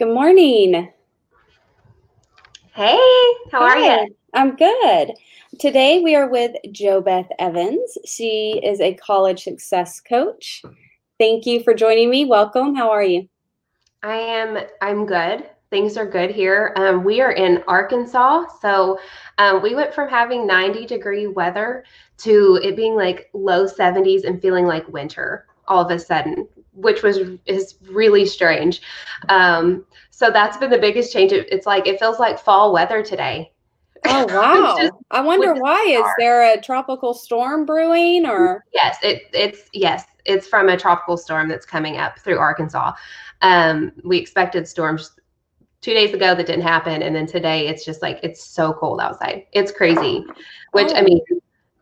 Good morning. Hey, how are you? I'm good. Today we are with Jo Beth Evans. She is a college success coach. Thank you for joining me. Welcome. How are you? I am. I'm good. Things are good here. Um, we are in Arkansas, so um, we went from having 90 degree weather to it being like low 70s and feeling like winter all of a sudden, which was is really strange. Um, so that's been the biggest change. It, it's like it feels like fall weather today. Oh, wow. just I wonder why. Is there a tropical storm brewing or? Yes, it, it's yes, it's from a tropical storm that's coming up through Arkansas. Um, we expected storms two days ago that didn't happen, and then today it's just like it's so cold outside. It's crazy. Which I Oh. mean,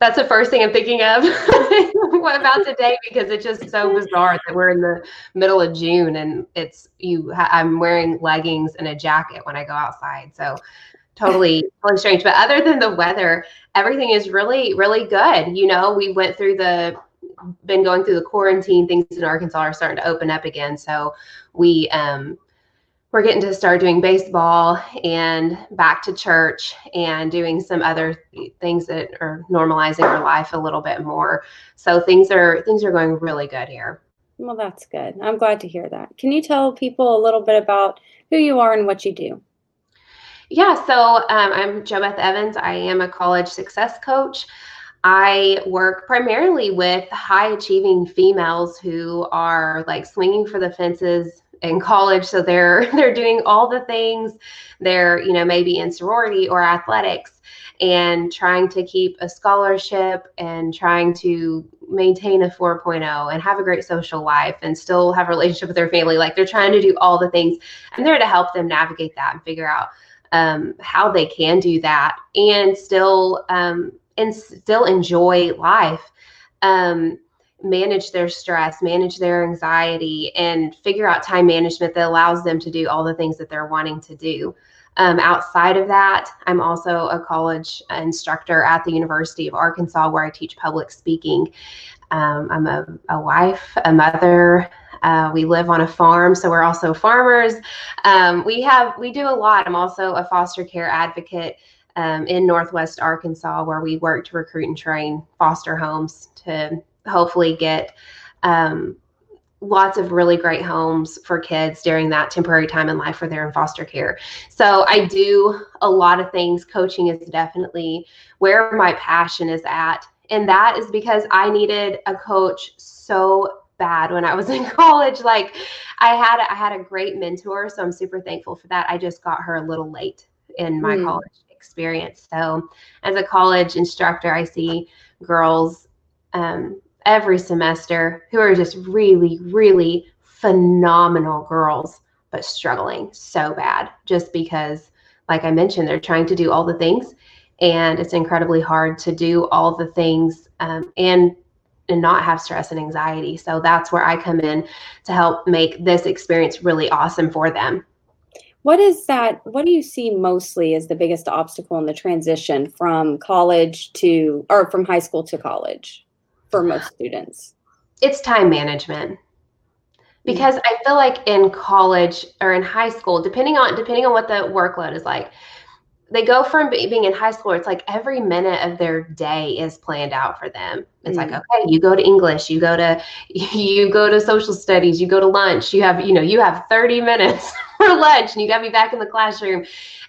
that's the first thing I'm thinking of what about today because it's just so bizarre that we're in the middle of June and it's you. Ha- I'm wearing leggings and a jacket when I go outside, so totally totally strange. But other than the weather, everything is really really good. You know, we went through the been going through the quarantine things in arkansas are starting to open up again so we um we're getting to start doing baseball and back to church and doing some other things that are normalizing our life a little bit more so things are things are going really good here Well, that's good. I'm glad to hear that. Can you tell people a little bit about who you are and what you do? Yeah, so um, I'm Jo Beth Evans. I am a college success coach. I work primarily with high achieving females who are like swinging for the fences in college. So they're they're doing all the things. They're you know maybe in sorority or athletics and trying to keep a scholarship and trying to maintain a 4.0 and have a great social life and still have a relationship with their family. Like they're trying to do all the things. I'm there to help them navigate that and figure out um, how they can do that and still um, and still enjoy life um, manage their stress manage their anxiety and figure out time management that allows them to do all the things that they're wanting to do. Um, outside of that i'm also a college instructor at the university of arkansas where i teach public speaking. Um, i'm a, a wife a mother uh, we live on a farm so we're also farmers. Um, we have we do a lot. I'm also a foster care advocate um, in northwest arkansas where we work to recruit and train foster homes to hopefully get um, lots of really great homes for kids during that temporary time in life where they're in foster care. So i do a lot of things. Coaching is definitely where my passion is at. And that is because i needed a coach so bad when i was in college. Like i had i had a great mentor so i'm super thankful for that. I just got her a little late in my Mm. college experience. So as a college instructor i see girls um, every semester who are just really really phenomenal girls but struggling so bad just because like i mentioned they're trying to do all the things and it's incredibly hard to do all the things um, and and not have stress and anxiety so that's where i come in to help make this experience really awesome for them What is that? What do you see mostly as the biggest obstacle in the transition from college to, or from high school to college for most students? it's time management. Because i feel like in college or in high school depending on depending on what the workload is like they go from being in high school it's like every minute of their day is planned out for them. It's like Mm. okay you go to english you go to you go to social studies you go to lunch you have you know you have 30 minutes for lunch and you got to be back in the classroom.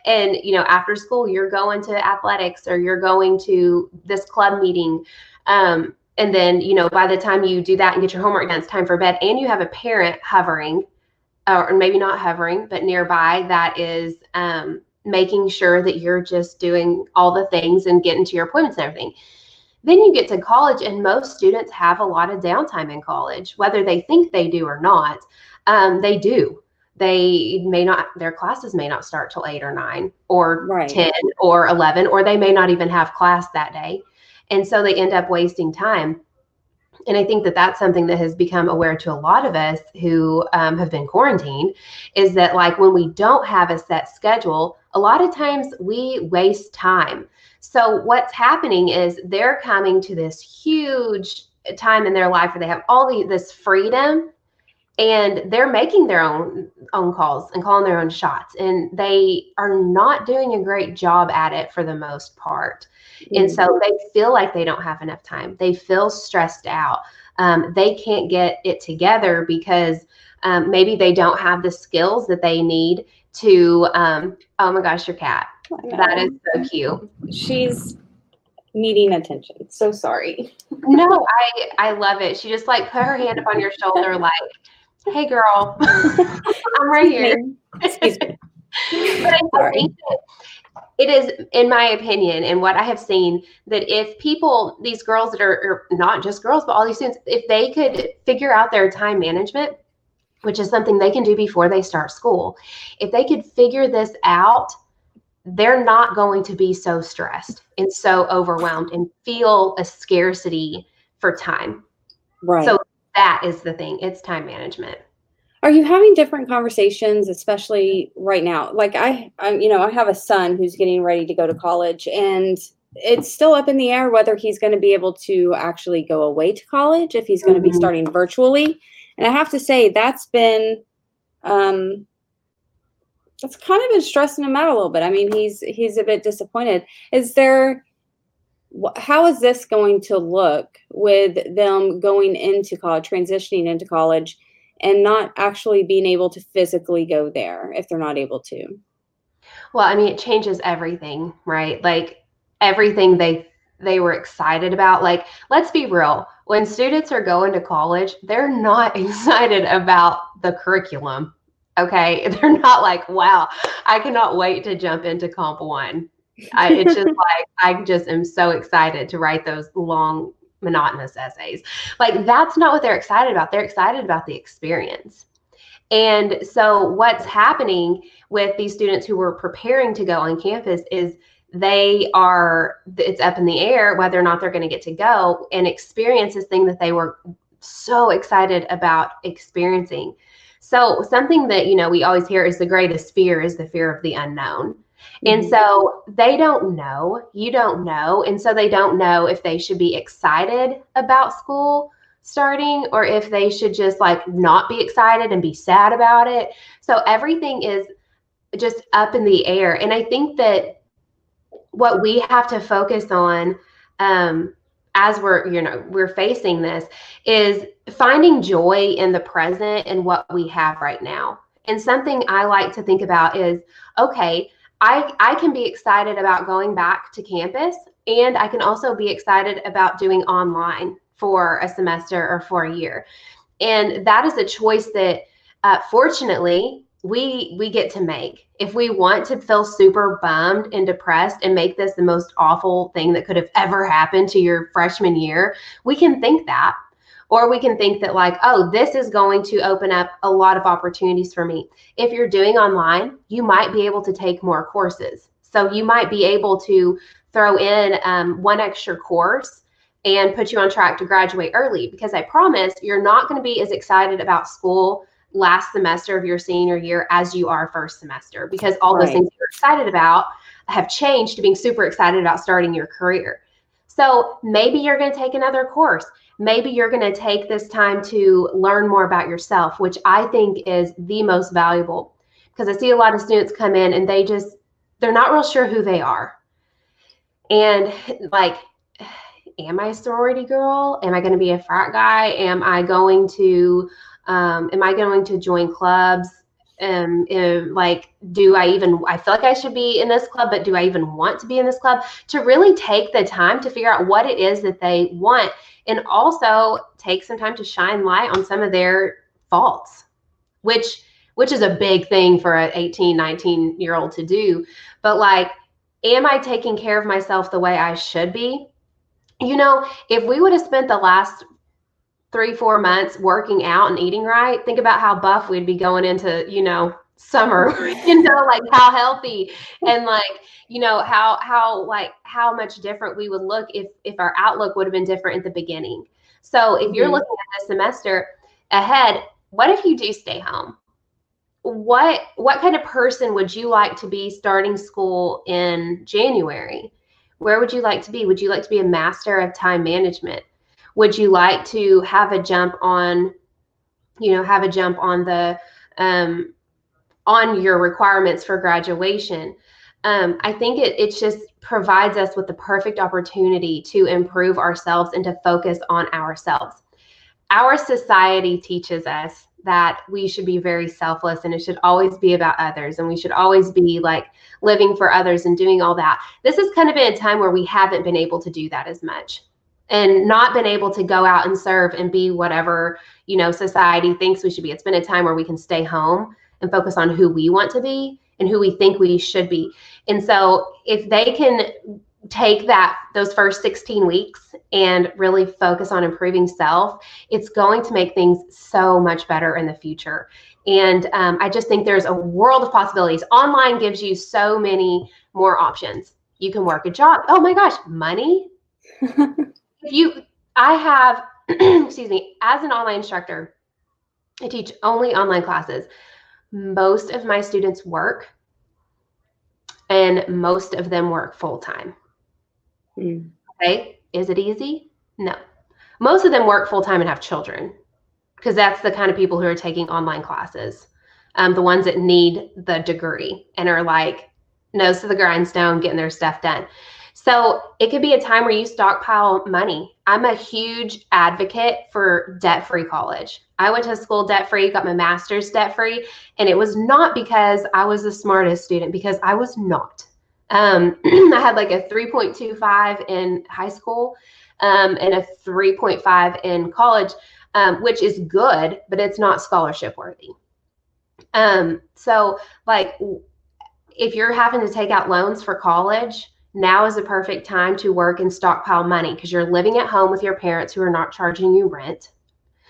And you know after school you're going to athletics or you're going to this club meeting. Um, and then you know by the time you do that and get your homework done it's time for bed and you have a parent hovering or maybe not hovering but nearby that is um, making sure that you're just doing all the things and getting to your appointments and everything. Then you get to college and most students have a lot of downtime in college whether they think they do or not. Um, they do. They may not their classes may not start till 8 or 9 or Right. 10 or 11 or they may not even have class that day and so they end up wasting time. And i think that that's something that has become aware to a lot of us who um, have been quarantined is that like when we don't have a set schedule a lot of times we waste time. So what's happening is they're coming to this huge time in their life where they have all the, this freedom and they're making their own own calls and calling their own shots. And they are not doing a great job at it for the most part. And so they feel like they don't have enough time. They feel stressed out. Um, they can't get it together because um, maybe they don't have the skills that they need to um, oh my gosh your cat. That is so cute. She's needing attention. So sorry. No i i love it. She just like put her hand up on your shoulder like hey girl. I'm right here. Excuse me. but i think it is in my opinion and what i have seen that if people these girls that are, are not just girls but all these students if they could figure out their time management which is something they can do before they start school if they could figure this out they're not going to be so stressed and so overwhelmed and feel a scarcity for time. Right. So that is the thing it's time management are you having different conversations especially right now? Like i i'm you know i have a son who's getting ready to go to college and it's still up in the air whether he's going to be able to actually go away to college if he's going to be mm-hmm. starting virtually. And i have to say that's been um that's kind of been stressing him out a little bit. I mean he's he's a bit disappointed. Is there how is this going to look with them going into college transitioning into college and not actually being able to physically go there if they're not able to. Well i mean it changes everything right? Like everything they they were excited about. Like let's be real. When students are going to college they're not excited about the curriculum okay? They're not like wow i cannot wait to jump into comp one. I, it's just like i just am so excited to write those long monotonous essays. Like that's not what they're excited about. They're excited about the experience. And so what's happening with these students who were preparing to go on campus is they are it's up in the air whether or not they're going to get to go and experience this thing that they were so excited about experiencing. So something that you know we always hear is the greatest fear is the fear of the unknown. And mm-hmm. so they don't know, you don't know. And so they don't know if they should be excited about school starting or if they should just like not be excited and be sad about it. So everything is just up in the air. And I think that what we have to focus on um, as we're you know we're facing this is finding joy in the present and what we have right now and something i like to think about is okay I, I can be excited about going back to campus and I can also be excited about doing online for a semester or for a year. And that is a choice that uh, fortunately we we get to make. If we want to feel super bummed and depressed and make this the most awful thing that could have ever happened to your freshman year, we can think that or we can think that, like, oh, this is going to open up a lot of opportunities for me. If you're doing online, you might be able to take more courses. So you might be able to throw in um, one extra course and put you on track to graduate early because I promise you're not going to be as excited about school last semester of your senior year as you are first semester because all right. those things you're excited about have changed to being super excited about starting your career. So maybe you're going to take another course maybe you're going to take this time to learn more about yourself, which I think is the most valuable. Because I see a lot of students come in and they just, they're not real sure who they are. And like, am I a sorority girl? Am I going to be a frat guy? Am I going to, um, am I going to join clubs? Um, like do i even i feel like i should be in this club but do i even want to be in this club? To really take the time to figure out what it is that they want and also take some time to shine light on some of their faults which which is a big thing for an 18 19 year old to do. But like am i taking care of myself the way i should be? You know if we would have spent the last three, four months working out and eating right, think about how buff we'd be going into, you know, summer, you know, like how healthy and like, you know, how how like how much different we would look if if our outlook would have been different at the beginning. So if you're mm-hmm. looking at the semester ahead, what if you do stay home? What what kind of person would you like to be starting school in January? Where would you like to be? Would you like to be a master of time management? Would you like to have a jump on you know, have a jump on the um, on your requirements for graduation. Um, I think it it just provides us with the perfect opportunity to improve ourselves and to focus on ourselves. Our society teaches us that we should be very selfless and it should always be about others and we should always be like living for others and doing all that. This has kind of been a time where we haven't been able to do that as much and not been able to go out and serve and be whatever, you know, society thinks we should be. It's been a time where we can stay home and focus on who we want to be and who we think we should be. And so if they can take that those first 16 weeks and really focus on improving self it's going to make things so much better in the future. And um, i just think there's a world of possibilities. Online gives you so many more options. You can work a job. Oh my gosh money if you i have excuse me as an online instructor i teach only online classes most of my students work and most of them work full time Mm. Okay. Is it easy? No. Most of them work full time and have children because that's the kind of people who are taking online classes. Um, the ones that need the degree and are like nose to the grindstone, getting their stuff done. So it could be a time where you stockpile money. I'm a huge advocate for debt free college. I went to school debt free, got my master's debt free, and it was not because I was the smartest student, because I was not. Um, I had like a 3.25 in high school um, and a 3.5 in college, um, which is good, but it's not scholarship worthy. Um, so, like, if you're having to take out loans for college, now is a perfect time to work and stockpile money because you're living at home with your parents who are not charging you rent.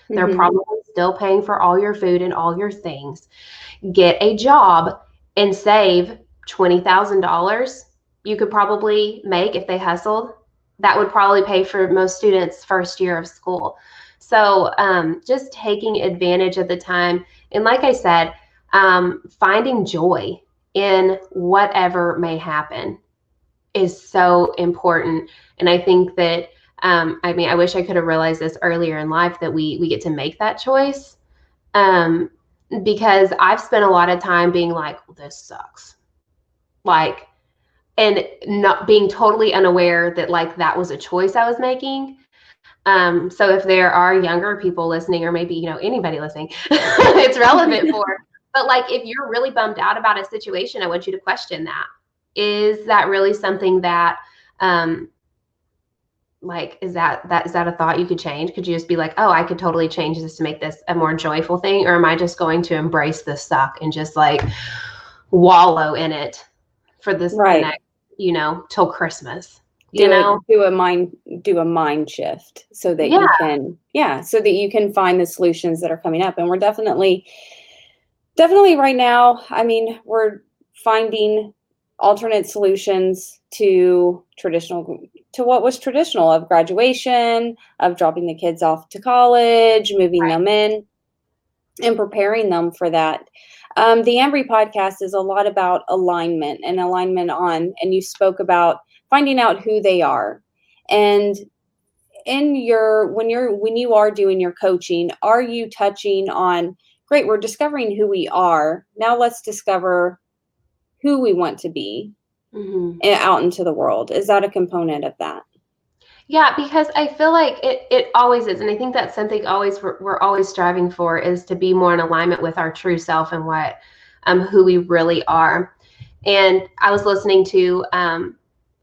They're mm-hmm. probably still paying for all your food and all your things. Get a job and save $20,000 you could probably make if they hustled. That would probably pay for most students' first year of school. So um, just taking advantage of the time. And like I said, um, finding joy in whatever may happen is so important. And I think that um, I mean, I wish I could have realized this earlier in life that we we get to make that choice. Um, because I've spent a lot of time being like, this sucks like and not being totally unaware that like that was a choice I was making. Um, so if there are younger people listening, or maybe you know anybody listening, it's relevant for. But like if you're really bummed out about a situation, I want you to question that. Is that really something that um like is that that is that a thought you could change could you just be like oh i could totally change this to make this a more joyful thing or am i just going to embrace the suck and just like wallow in it for this right. next, you know, till Christmas. You do know, do a mind do a mind shift so that yeah. you can yeah, so that you can find the solutions that are coming up. And we're definitely definitely right now, I mean, we're finding alternate solutions to traditional to what was traditional of graduation, of dropping the kids off to college, moving right. them in and preparing them for that. Um, the Ambry podcast is a lot about alignment and alignment on, and you spoke about finding out who they are. And in your when you're when you are doing your coaching, are you touching on great, we're discovering who we are. Now let's discover who we want to be mm-hmm. out into the world. Is that a component of that? Yeah, because I feel like it, it always is. And I think that's something always we're, we're always striving for is to be more in alignment with our true self and what um who we really are. And I was listening to um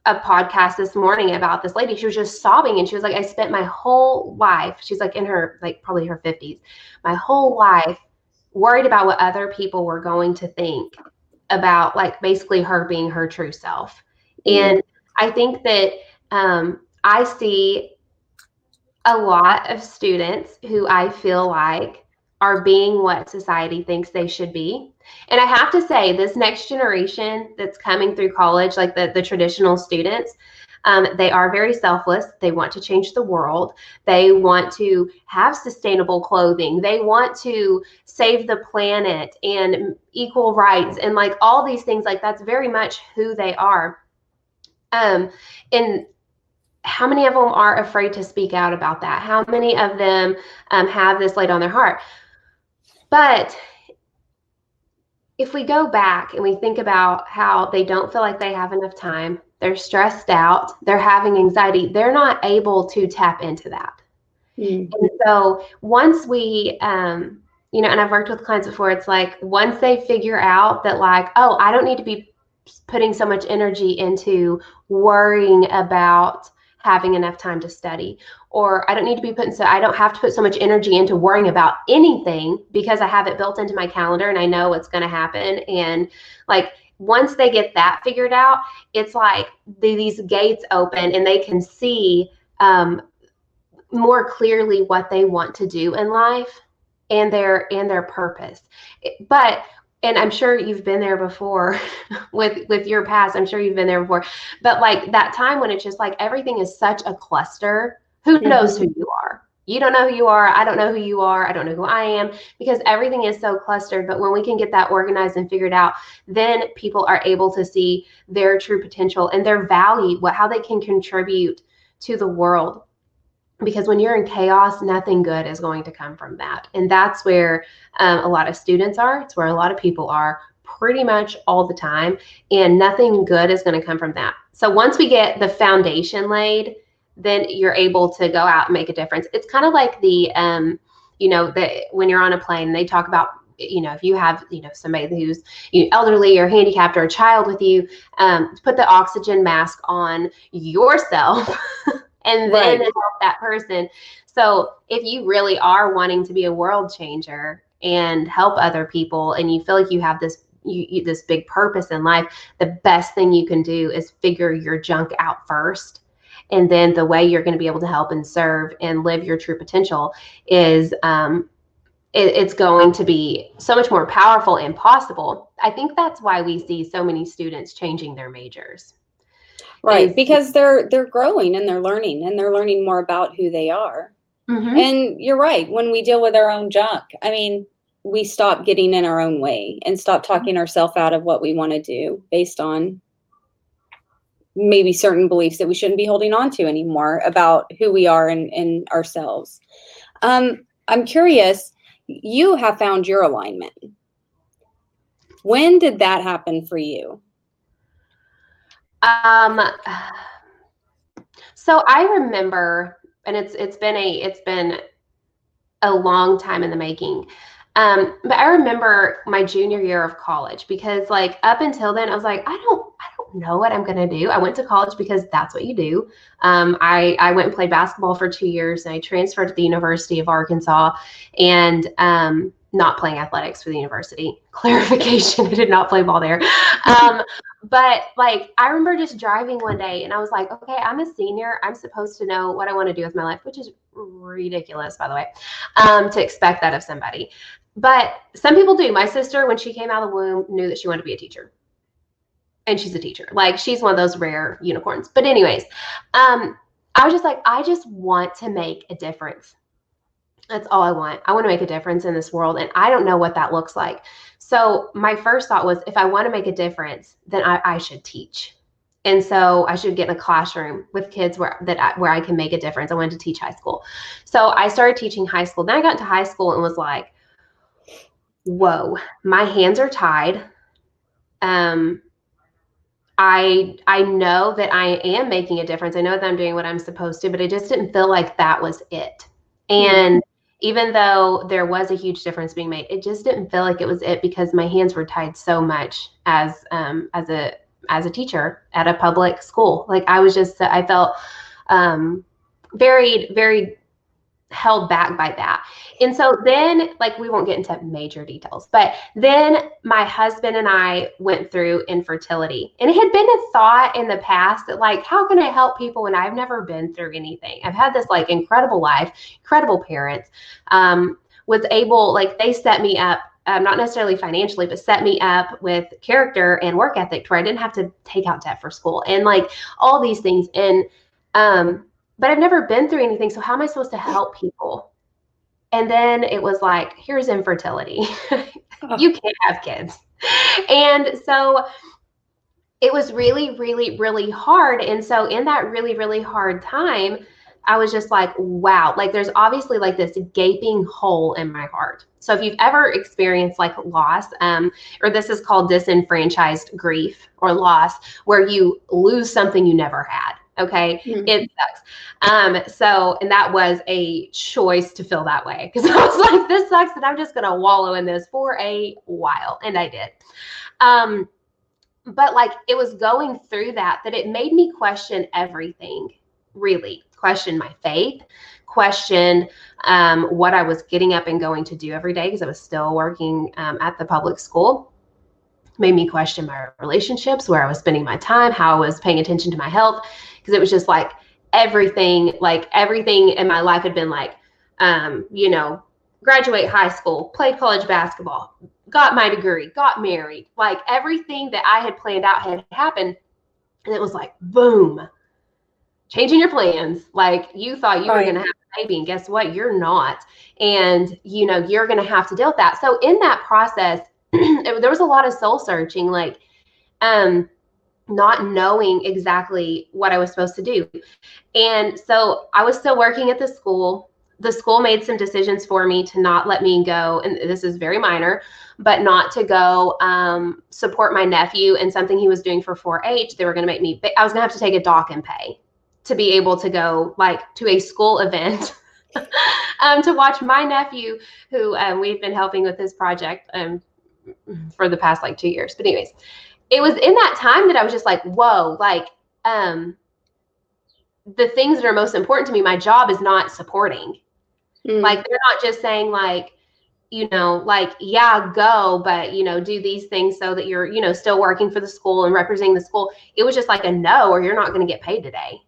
a podcast this morning about this lady. She was just sobbing and she was like, I spent my whole life, she's like in her like probably her 50s, my whole life worried about what other people were going to think about like basically her being her true self. Mm-hmm. And I think that um I see a lot of students who I feel like are being what society thinks they should be. And I have to say, this next generation that's coming through college, like the, the traditional students, um, they are very selfless. They want to change the world. They want to have sustainable clothing. They want to save the planet and equal rights and like all these things. Like that's very much who they are. Um, and how many of them are afraid to speak out about that? How many of them um, have this laid on their heart? but if we go back and we think about how they don't feel like they have enough time, they're stressed out, they're having anxiety, they're not able to tap into that. Mm. And so once we, um, you know, and I've worked with clients before, it's like once they figure out that, like, oh, I don't need to be putting so much energy into worrying about having enough time to study or i don't need to be putting so i don't have to put so much energy into worrying about anything because i have it built into my calendar and i know what's going to happen and like once they get that figured out it's like the, these gates open and they can see um, more clearly what they want to do in life and their and their purpose but and I'm sure you've been there before with with your past. I'm sure you've been there before. But like that time when it's just like everything is such a cluster, who mm-hmm. knows who you are? You don't know who you are. I don't know who you are. I don't know who I am because everything is so clustered. But when we can get that organized and figured out, then people are able to see their true potential and their value, what how they can contribute to the world because when you're in chaos, nothing good is going to come from that. And that's where um, a lot of students are. It's where a lot of people are pretty much all the time. And nothing good is going to come from that. So once we get the foundation laid, then you're able to go out and make a difference. It's kind of like the, um, you know, that when you're on a plane, they talk about you know if you have you know somebody who's you know, elderly or handicapped or a child with you um, put the oxygen mask on yourself and then right. help that person. So if you really are wanting to be a world changer and help other people and you feel like you have this you, you, this big purpose in life, the best thing you can do is figure your junk out first. And then the way you're going to be able to help and serve and live your true potential is um, it, it's going to be so much more powerful and possible. I think that's why we see so many students changing their majors right because they're they're growing and they're learning and they're learning more about who they are mm-hmm. and you're right when we deal with our own junk i mean we stop getting in our own way and stop talking mm-hmm. ourselves out of what we want to do based on maybe certain beliefs that we shouldn't be holding on to anymore about who we are and, and ourselves. Um, i'm curious you have found your alignment. When did that happen for you? Um, so I remember, and it's it's been a it's been a long time in the making. Um, but I remember my junior year of college because like up until then I was like, I don't know what I'm gonna do. I went to college because that's what you do. Um, I, I went and played basketball for two years and I transferred to the University of Arkansas and um, not playing athletics for the university. Clarification, I did not play ball there. Um, but like I remember just driving one day and I was like, okay, I'm a senior. I'm supposed to know what I want to do with my life, which is ridiculous, by the way, um, to expect that of somebody. But some people do. My sister, when she came out of the womb, knew that she wanted to be a teacher. And she's a teacher. Like she's one of those rare unicorns. But anyways, um, I was just like, I just want to make a difference. That's all I want. I want to make a difference in this world. And I don't know what that looks like. So my first thought was if I want to make a difference, then I, I should teach. And so I should get in a classroom with kids where that I, where I can make a difference. I wanted to teach high school. So I started teaching high school. Then I got to high school and was like, whoa, my hands are tied. Um, I I know that I am making a difference. I know that I'm doing what I'm supposed to, but I just didn't feel like that was it. And even though there was a huge difference being made, it just didn't feel like it was it because my hands were tied so much as um, as a as a teacher at a public school. Like I was just I felt um, very very held back by that. And so then, like, we won't get into major details, but then my husband and I went through infertility. And it had been a thought in the past that, like, how can I help people when I've never been through anything? I've had this, like, incredible life, incredible parents. Um, was able, like, they set me up um, not necessarily financially, but set me up with character and work ethic where I didn't have to take out debt for school and like all these things. And um, but I've never been through anything. So how am I supposed to help people? And then it was like, here's infertility. you can't have kids. And so it was really, really, really hard. And so in that really, really hard time, I was just like, wow, like there's obviously like this gaping hole in my heart. So if you've ever experienced like loss, um, or this is called disenfranchised grief or loss, where you lose something you never had. Okay. Mm-hmm. It sucks. Um, so, and that was a choice to feel that way because I was like, this sucks and I'm just going to wallow in this for a while. And I did. Um, but like it was going through that, that it made me question everything really question my faith, question um, what I was getting up and going to do every day because I was still working um, at the public school. Made me question my relationships, where I was spending my time, how I was paying attention to my health, because it was just like everything, like everything in my life had been like, um, you know, graduate high school, played college basketball, got my degree, got married, like everything that I had planned out had happened. And it was like, boom, changing your plans. Like you thought you right. were going to have a baby, and guess what? You're not. And you know you're going to have to deal with that. So in that process, there was a lot of soul searching, like um, not knowing exactly what I was supposed to do. And so I was still working at the school. The school made some decisions for me to not let me go, and this is very minor, but not to go um, support my nephew in something he was doing for 4-H. They were going to make me. I was going to have to take a dock and pay to be able to go like to a school event um, to watch my nephew, who um, we've been helping with this project um, for the past like two years. But anyways, it was in that time that I was just like, whoa, like um, the things that are most important to me, my job is not supporting. Mm. Like they're not just saying like, you know, like, yeah, go, but, you know, do these things so that you're, you know, still working for the school and representing the school. It was just like a no, or you're not going to get paid today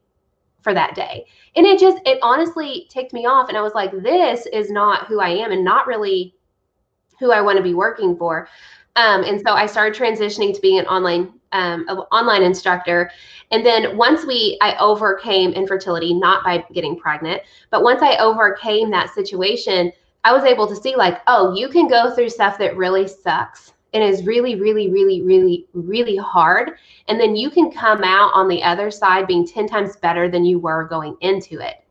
for that day. And it just, it honestly ticked me off. And I was like, this is not who I am and not really who I want to be working for. Um, and so I started transitioning to being an online um, online instructor. And then once we, I overcame infertility, not by getting pregnant, but once I overcame that situation, I was able to see like, oh, you can go through stuff that really sucks and is really, really, really, really, really hard. And then you can come out on the other side being 10 times better than you were going into it.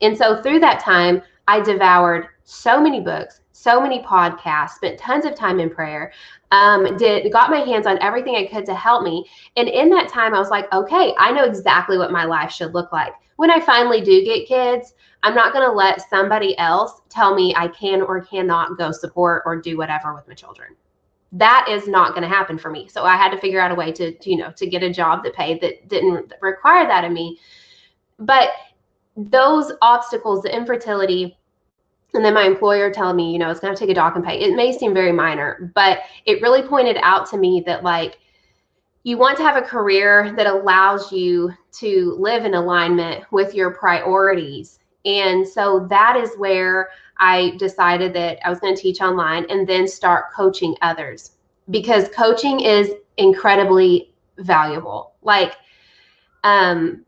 And so through that time, I devoured so many books, so many podcasts, spent tons of time in prayer, um, did got my hands on everything I could to help me. And in that time, I was like, okay, I know exactly what my life should look like. When I finally do get kids, I'm not going to let somebody else tell me I can or cannot go support or do whatever with my children that is not going to happen for me. So I had to figure out a way to, to, you know, to get a job that paid that didn't require that of me. But those obstacles, the infertility, and then my employer telling me, you know, it's going to take a dock and pay. It may seem very minor, but it really pointed out to me that like you want to have a career that allows you to live in alignment with your priorities. And so that is where I decided that I was going to teach online and then start coaching others because coaching is incredibly valuable. Like, um,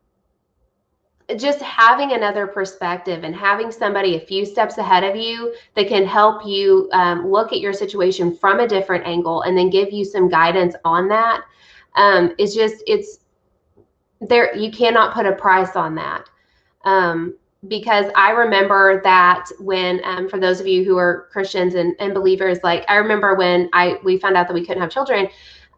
just having another perspective and having somebody a few steps ahead of you that can help you um, look at your situation from a different angle and then give you some guidance on that um, is just it's there you cannot put a price on that. Um, because I remember that when, um, for those of you who are Christians and, and believers, like I remember when I we found out that we couldn't have children,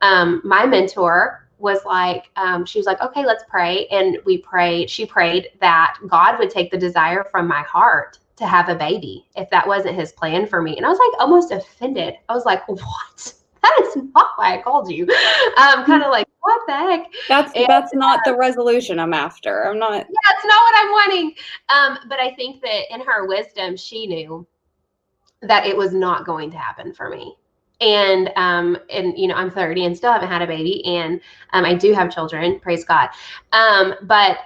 um, my mentor was like, um, she was like, okay, let's pray, and we prayed. She prayed that God would take the desire from my heart to have a baby if that wasn't His plan for me, and I was like almost offended. I was like, what? that is not why I called you. Um, kind of like, what the heck? That's and, that's not uh, the resolution I'm after. I'm not. Yeah, it's not what I'm wanting. Um, but I think that in her wisdom, she knew that it was not going to happen for me. And um, and you know, I'm 30 and still haven't had a baby, and um, I do have children, praise God. Um, but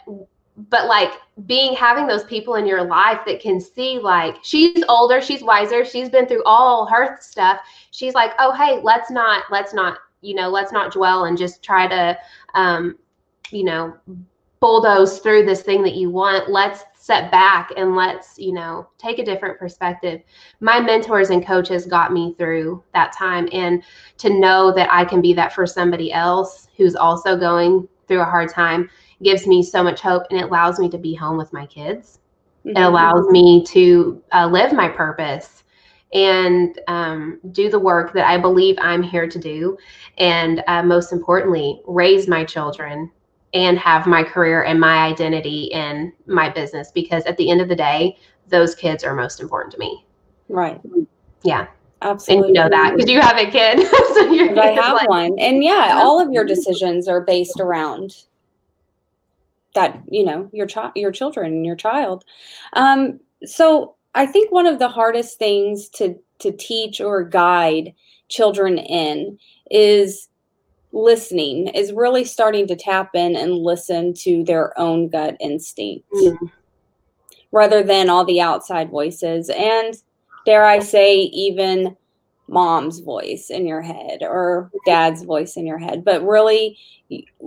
but like being having those people in your life that can see like she's older she's wiser she's been through all her stuff she's like oh hey let's not let's not you know let's not dwell and just try to um you know bulldoze through this thing that you want let's set back and let's you know take a different perspective my mentors and coaches got me through that time and to know that i can be that for somebody else who's also going through a hard time gives me so much hope and it allows me to be home with my kids. Mhm. It allows me to uh, live my purpose and um, do the work that I believe I'm here to do. And uh, most importantly, raise my children and have my career and my identity in my business because at the end of the day, those kids are most important to me. Right. Yeah. Absolutely. And you know that because you have a kid. so you're I have like, one. And yeah, all of your decisions are based around that, you know, your child your children and your child. Um, so I think one of the hardest things to to teach or guide children in is listening, is really starting to tap in and listen to their own gut instincts. Mm. rather than all the outside voices and dare I say even mom's voice in your head or dad's voice in your head. But really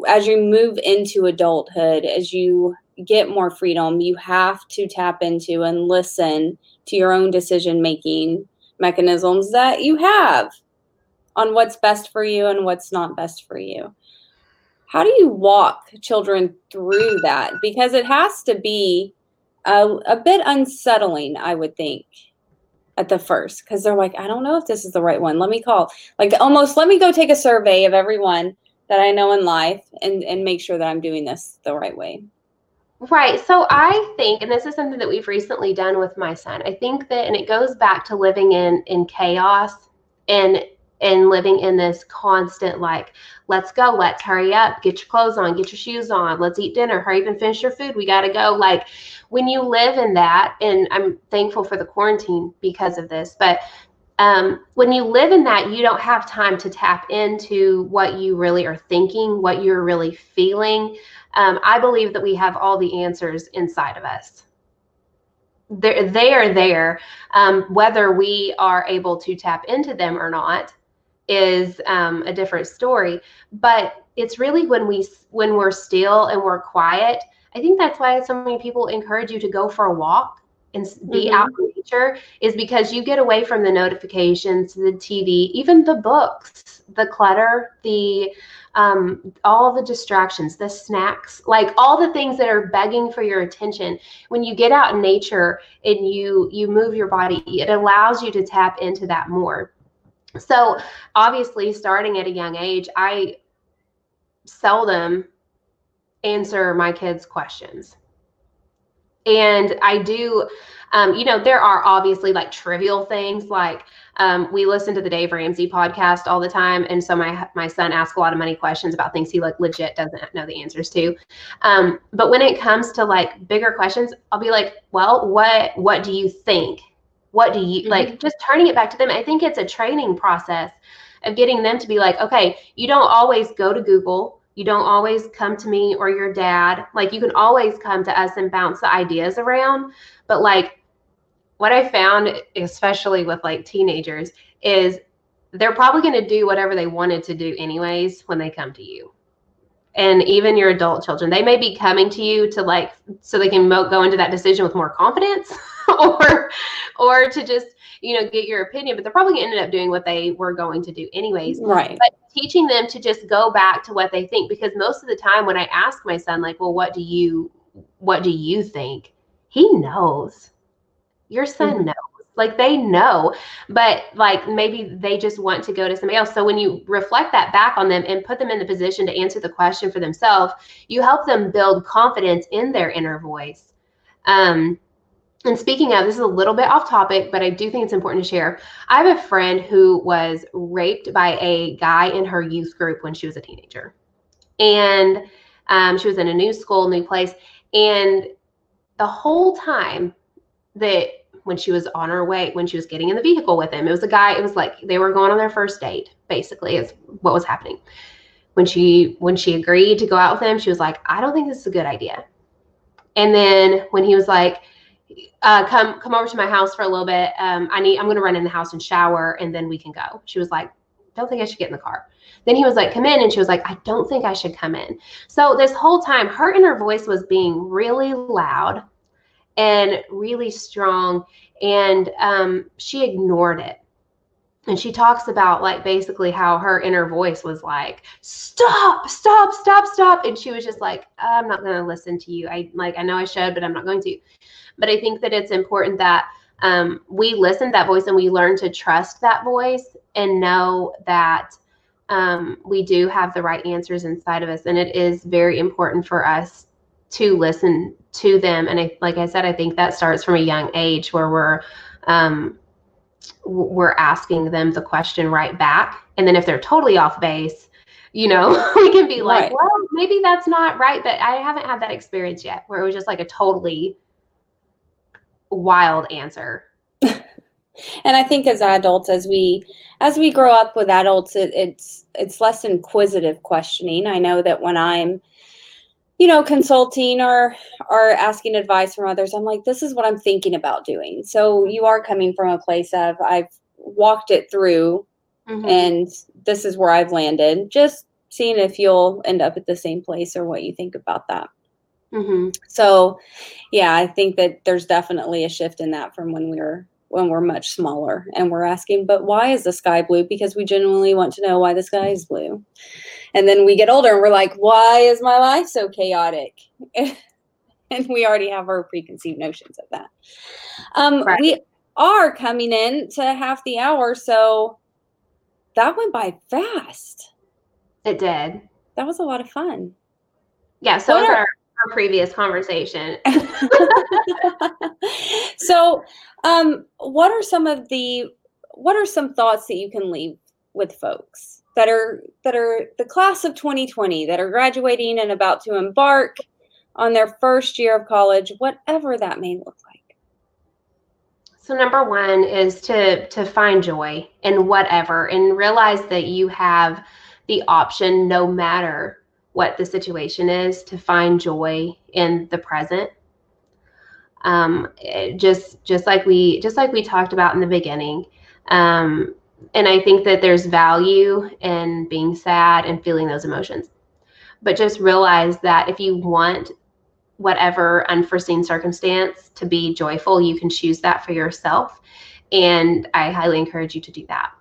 as you move into adulthood as you get more freedom you have to tap into and listen to your own decision making mechanisms that you have on what's best for you and what's not best for you how do you walk children through that because it has to be a, a bit unsettling i would think at the first because they're like i don't know if this is the right one let me call like almost let me go take a survey of everyone that i know in life and and make sure that i'm doing this the right way Right. So I think, and this is something that we've recently done with my son. I think that, and it goes back to living in in chaos and and living in this constant like, let's go, let's hurry up, get your clothes on, get your shoes on, let's eat dinner, hurry up and finish your food. We got to go. Like when you live in that, and I'm thankful for the quarantine because of this, but um, when you live in that, you don't have time to tap into what you really are thinking, what you're really feeling um, I believe that we have all the answers inside of us. They're, they are there. Um, whether we are able to tap into them or not is um, a different story. But it's really when we when we're still and we're quiet. I think that's why so many people encourage you to go for a walk and be Mhm. out in nature is because you get away from the notifications, the TV, even the books, the clutter, the um, all the distractions, the snacks, like all the things that are begging for your attention. When you get out in nature and you you move your body, it allows you to tap into that more. So obviously, starting at a young age, I seldom answer my kids' questions. And I do, um, you know, there are obviously like trivial things like um, we listen to the Dave Ramsey podcast all the time, and so my my son asks a lot of money questions about things he like legit doesn't know the answers to. Um, but when it comes to like bigger questions, I'll be like, well, what what do you think? What do you Mhm. like? Just turning it back to them. I think it's a training process of getting them to be like, okay, you don't always go to Google. You don't always come to me or your dad. Like you can always come to us and bounce the ideas around. But like what I found, especially with like teenagers, is they're probably going to do whatever they wanted to do anyways when they come to you. And even your adult children, they may be coming to you to like so they can mo- go into that decision with more confidence, or or to just you know get your opinion. But they're probably going to end up doing what they were going to do anyways. Right. But teaching them to just go back to what they think because most of the time when i ask my son like well what do you what do you think? He knows. Your son Mhm. knows. Like they know. But like maybe they just want to go to somebody else. So when you reflect that back on them and put them in the position to answer the question for themselves you help them build confidence in their inner voice. Um and speaking of, this is a little bit off topic, but I do think it's important to share. I have a friend who was raped by a guy in her youth group when she was a teenager. And um, she was in a new school, new place. And the whole time that when she was on her way, when she was getting in the vehicle with him, it was a guy, it was like they were going on their first date, basically, is what was happening. When she when she agreed to go out with him, she was like, I don't think this is a good idea. And then when he was like, uh, come come over to my house for a little bit. Um, I need I'm gonna run in the house and shower and then we can go. She was like, Don't think I should get in the car. Then he was like, Come in, and she was like, I don't think I should come in. So this whole time, her inner voice was being really loud and really strong, and um, she ignored it. and she talks about like basically how her inner voice was like stop stop stop stop and she was just like i'm not to listen to you i like i know i should but i'm not going to but i think that it's important that um, we listen to that voice and we learn to trust that voice and know that um, we do have the right answers inside of us and it is very important for us to listen to them and I, like i said i think that starts from a young age where we're um, we're asking them the question right back. And then if they're totally off base, you know, we can be like, right. well, maybe that's not right. But I haven't had that experience yet where it was just like a totally wild answer. and I think as adults, as we as we grow up with adults, it, it's it's less inquisitive questioning. I know that when I'm you know consulting or or asking advice from others i'm like this is what i'm thinking about doing so you are coming from a place of i've walked it through mm-hmm. and this is where i've landed just seeing if you'll end up at the same place or what you think about that mm-hmm. so yeah i think that there's definitely a shift in that from when we were when we're much smaller and we're asking but why is the sky blue because we genuinely want to know why the sky is blue and then we get older and we're like, why is my life so chaotic? and we already have our preconceived notions of that. Um, right. We are coming in to half the hour, so that went by fast. It did. That was a lot of fun. Yeah, so was our, our previous conversation. so, um, what are some of the what are some thoughts that you can leave with folks? that are that are the class of 2020 that are graduating and about to embark on their first year of college, whatever that may look like? So number 1 is to to find joy in whatever and realize that you have the option no matter what the situation is to find joy in the present um, just just like we just like we talked about in the beginning um, and I think that there's value in being sad and feeling those emotions. But just realize that if you want whatever unforeseen circumstance to be joyful, you can choose that for yourself. And I highly encourage you to do that.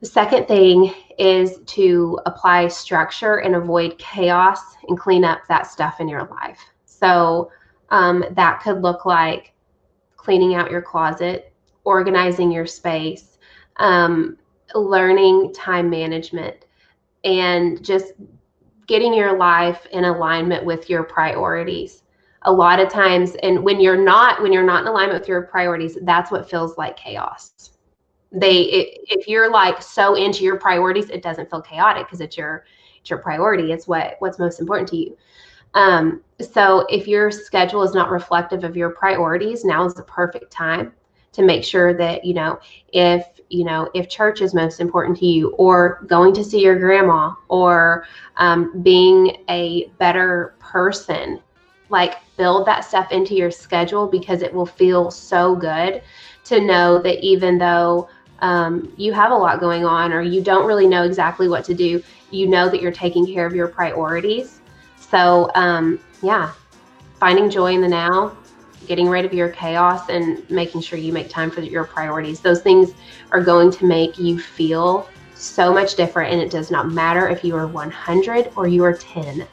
The second thing is to apply structure and avoid chaos and clean up that stuff in your life. So um, that could look like cleaning out your closet, organizing your space, um, learning time management and just getting your life in alignment with your priorities a lot of times and when you're not when you're not in alignment with your priorities that's what feels like chaos they if you're like so into your priorities it doesn't feel chaotic because it's your it's your priority. It's what what's most important to you. Um, so if your schedule is not reflective of your priorities now is the perfect time to make sure that you know if you know if church is most important to you or going to see your grandma or um, being a better person like build that stuff into your schedule because it will feel so good to know that even though um, you have a lot going on or you don't really know exactly what to do you know that you're taking care of your priorities so um, yeah finding joy in the now getting rid of your chaos and making sure you make time for your priorities. Those things are going to make you feel so much different. And it does not matter if you are 100 or you are 10.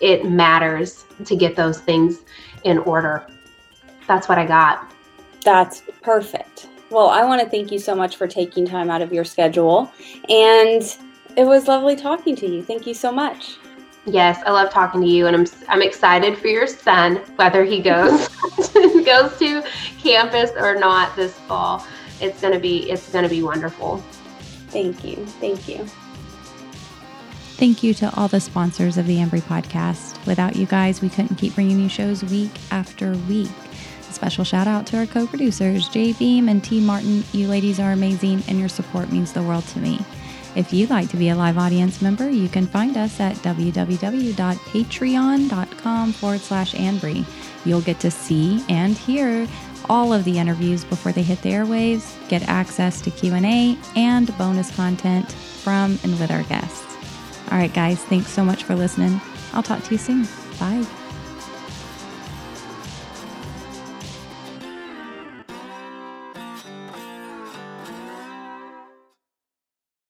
It matters to get those things in order. That's what I got. That's perfect. Well, I want to thank you so much for taking time out of your schedule. And it was lovely talking to you. Thank you so much. Yes, I love talking to you, and I'm I'm excited for your son, whether he goes goes to campus or not this fall. It's gonna be it's gonna be wonderful. Thank you, thank you. Thank you to all the sponsors of the Embry podcast. Without you guys, we couldn't keep bringing you shows week after week. A special shout out to our co producers, Jay Beam and T. Martin. You ladies are amazing, and your support means the world to me. If you'd like to be a live audience member, you can find us at www.patreon.com forward slash Ambry. You'll get to see and hear all of the interviews before they hit the airwaves, get access to Q&A, and bonus content from and with our guests. All right, guys, thanks so much for listening. I'll talk to you soon. Bye.